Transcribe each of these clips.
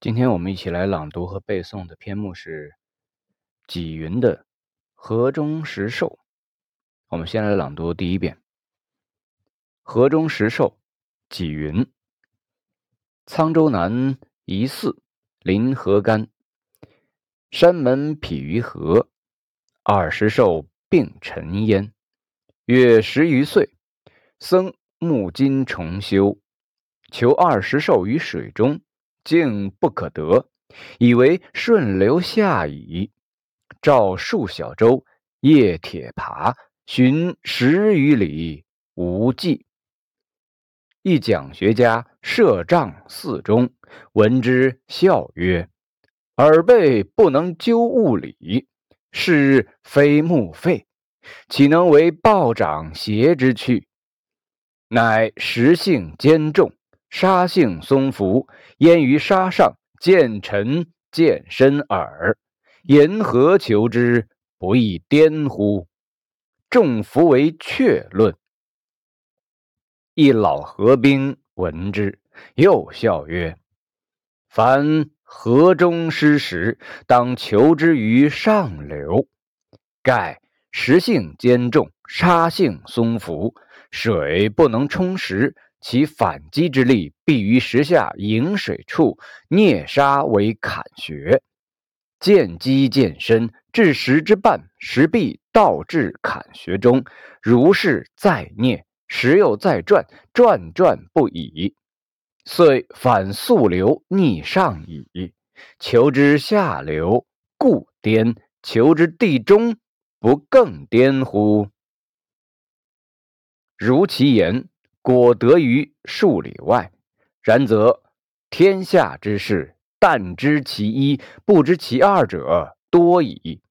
今天我们一起来朗读和背诵的篇目是纪云的《河中石兽》。我们先来朗读第一遍《河中石兽》。纪云：沧州南一寺临河干，山门匹于河，二石兽并陈焉。月十余岁，僧木金重修，求二石兽于水中。竟不可得，以为顺流下矣。照数小舟，夜铁爬，寻十余里，无迹。一讲学家设帐寺中，闻之笑曰：“尔辈不能究物理，是非木废，岂能为暴涨邪之去？乃食性坚重。”沙性松浮，焉于沙上见沉见深耳。言何求之，不亦颠乎？众弗为确论。一老河兵闻之，又笑曰：“凡河中失时，当求之于上流。盖石性坚重，沙性松浮，水不能冲石。”其反击之力，必于石下引水处，啮沙为坎穴，见机渐深，至石之半，石壁倒至坎穴中，如是再啮，石又再转，转转不已，遂反溯流逆上矣。求之下流，故颠；求之地中，不更颠乎？如其言。果得于数里外，然则天下之事，但知其一，不知其二者多矣。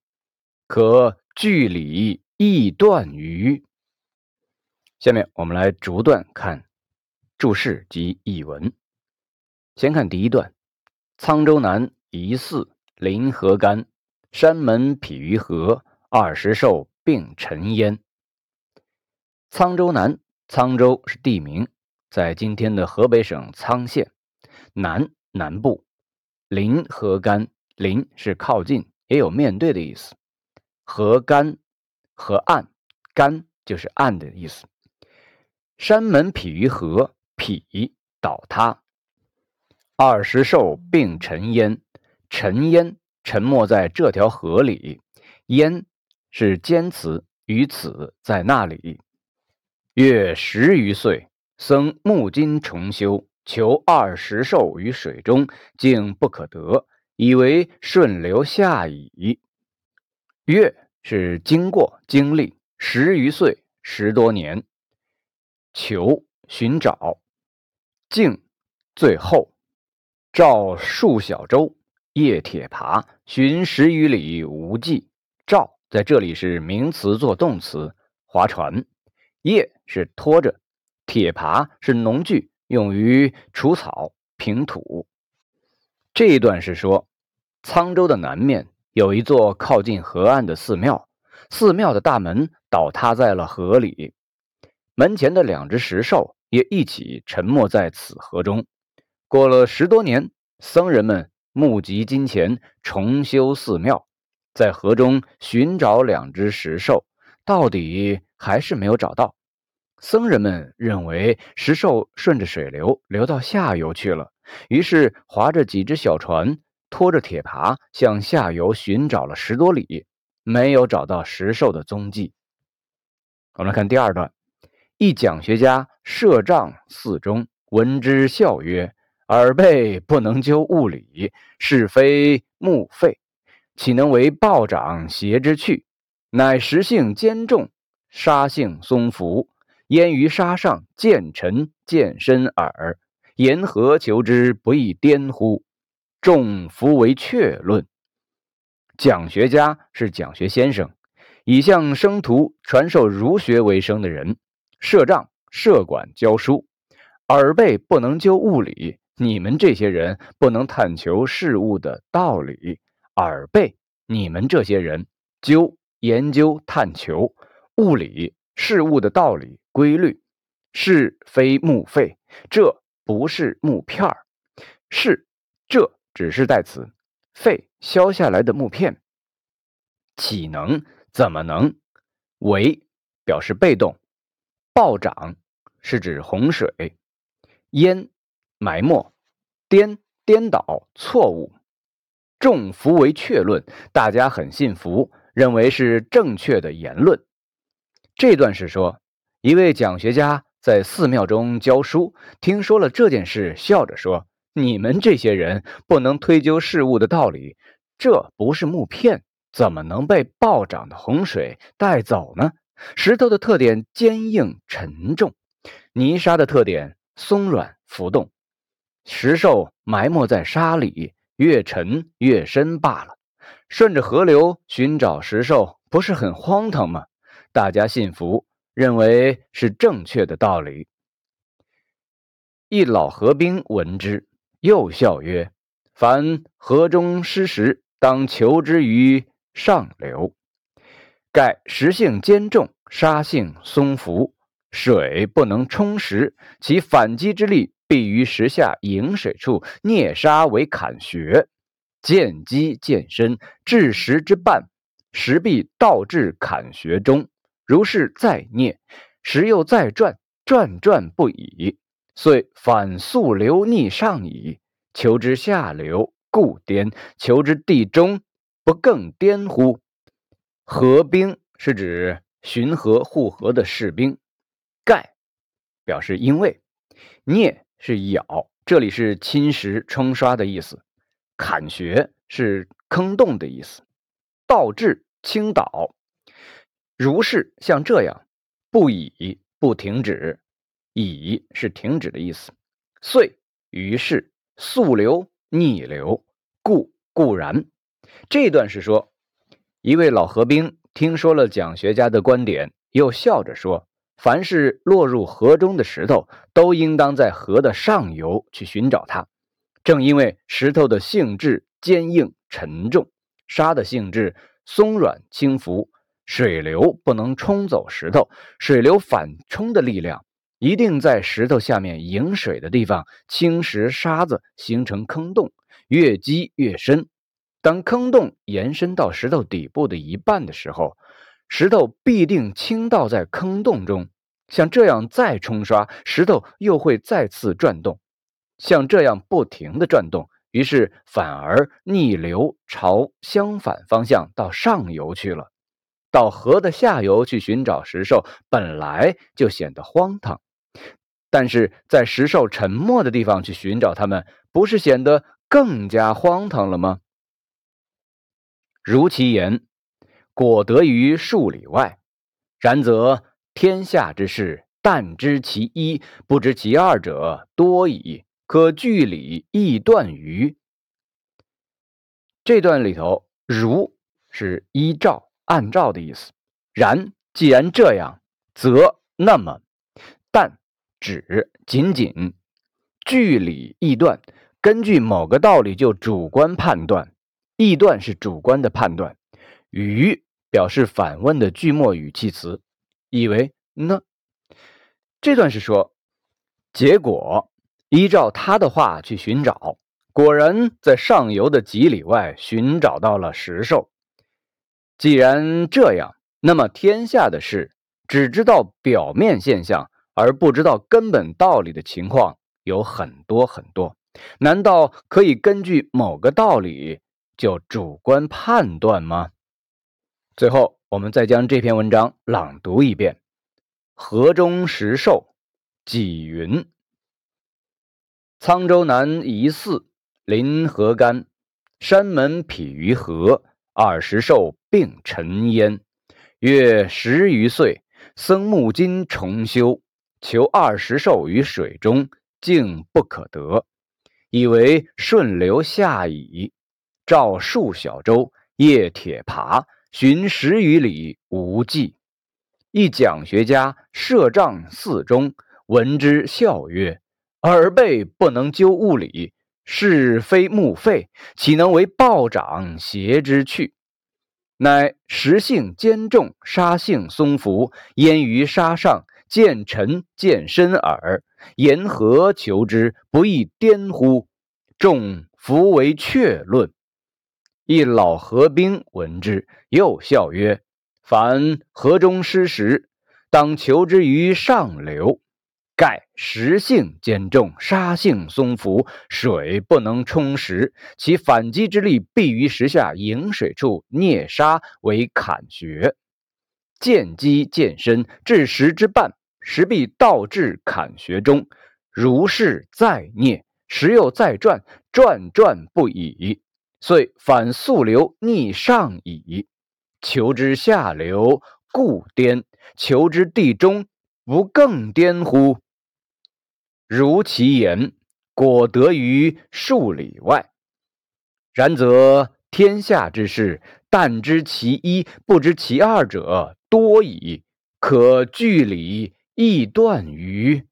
可据理易断于。下面我们来逐段看注释及译文。先看第一段：沧州南一寺临河干，山门匹于河，二十兽并陈焉。沧州南。沧州是地名，在今天的河北省沧县南南部。临河干，临是靠近，也有面对的意思。河干，河岸，干就是岸的意思。山门匹于河，匹倒塌。二十兽并沉淹，沉淹沉没在这条河里。淹是尖词，于此在那里。月十余岁，僧木金重修，求二十寿于水中，竟不可得，以为顺流下矣。月是经过、经历，十余岁，十多年。求寻找，竟最后照数小舟，夜铁爬，寻十余里，无迹。照在这里是名词做动词，划船。夜是拖着，铁耙是农具，用于除草、平土。这一段是说，沧州的南面有一座靠近河岸的寺庙，寺庙的大门倒塌在了河里，门前的两只石兽也一起沉没在此河中。过了十多年，僧人们募集金钱重修寺庙，在河中寻找两只石兽，到底。还是没有找到，僧人们认为石兽顺着水流流到下游去了，于是划着几只小船，拖着铁耙向下游寻找了十多里，没有找到石兽的踪迹。我们来看第二段，一讲学家设帐寺中，闻之笑曰：“耳背不能究物理，是非木废，岂能为暴涨邪之趣？乃实性坚重。”沙性松浮，焉于沙上见尘见深耳。言何求之，不亦颠乎？众弗为确论。讲学家是讲学先生，以向生徒传授儒学为生的人，设帐设馆教书。耳背不能究物理，你们这些人不能探求事物的道理。耳背，你们这些人究研究探求。物理事物的道理规律，是非木废，这不是木片儿，是这只是代词，废削下来的木片。岂能？怎么能？为表示被动。暴涨是指洪水。淹埋没。颠颠倒错误。众服为确论，大家很信服，认为是正确的言论。这段是说，一位讲学家在寺庙中教书，听说了这件事，笑着说：“你们这些人不能推究事物的道理，这不是木片，怎么能被暴涨的洪水带走呢？石头的特点坚硬沉重，泥沙的特点松软浮动，石兽埋没在沙里。”越沉越深罢了。顺着河流寻找石兽，不是很荒唐吗？大家信服，认为是正确的道理。一老河兵闻之，又笑曰：“凡河中失石，当求之于上流。盖石性坚重，沙性松浮，水不能冲石，其反击之力。”必于石下引水处啮沙为坎穴，见机见深，至石之半，石必倒至坎穴中。如是再啮，石又再转，转转不已，遂反溯流逆上矣。求之下流，故颠；求之地中，不更颠乎？河兵是指巡河护河的士兵，盖表示因为啮。是咬，这里是侵蚀、冲刷的意思；坎穴是坑洞的意思；倒置、倾倒，如是像这样，不已不停止，已是停止的意思。遂于是溯流逆流，故固然。这段是说，一位老河兵听说了讲学家的观点，又笑着说。凡是落入河中的石头，都应当在河的上游去寻找它。正因为石头的性质坚硬沉重，沙的性质松软轻浮，水流不能冲走石头，水流反冲的力量一定在石头下面引水的地方侵蚀沙子，形成坑洞，越积越深。当坑洞延伸到石头底部的一半的时候，石头必定倾倒在坑洞中，像这样再冲刷，石头又会再次转动，像这样不停的转动，于是反而逆流朝相反方向到上游去了。到河的下游去寻找石兽，本来就显得荒唐，但是在石兽沉没的地方去寻找它们，不是显得更加荒唐了吗？如其言。果得于数里外，然则天下之事，但知其一，不知其二者多矣。可据理亦断于这段里头，如是依照、按照的意思。然既然这样，则那么，但只仅仅据理易断，根据某个道理就主观判断，易断是主观的判断，于。表示反问的句末语气词，以为呢？这段是说，结果依照他的话去寻找，果然在上游的几里外寻找到了石兽。既然这样，那么天下的事，只知道表面现象而不知道根本道理的情况有很多很多。难道可以根据某个道理就主观判断吗？最后，我们再将这篇文章朗读一遍。河中石兽，纪云。沧州南一寺，临河干，山门匹于河，二石兽并沉焉。约十余岁，僧木金重修，求二十寿于水中，竟不可得，以为顺流下矣。召数小舟，夜铁爬。寻十余里无迹，一讲学家设帐寺中，闻之笑曰：“耳背不能究物理，是非木废，岂能为暴涨邪之去？乃石性坚重，沙性松浮，焉于沙上，渐沉渐深耳。沿河求之，不亦颠乎？众弗为确论。一老河兵闻之，又笑曰：“凡河中失时，当求之于上流。盖石性坚重，沙性松浮，水不能冲石，其反击之力必于石下引水处啮沙为坎穴。见机渐深，至石之半，石必倒至坎穴中。如是再啮，石又再转，转转不已。”遂反溯流逆上矣，求之下流，故颠；求之地中，不更颠乎？如其言，果得于数里外。然则天下之事，但知其一，不知其二者多矣。可据理臆断于。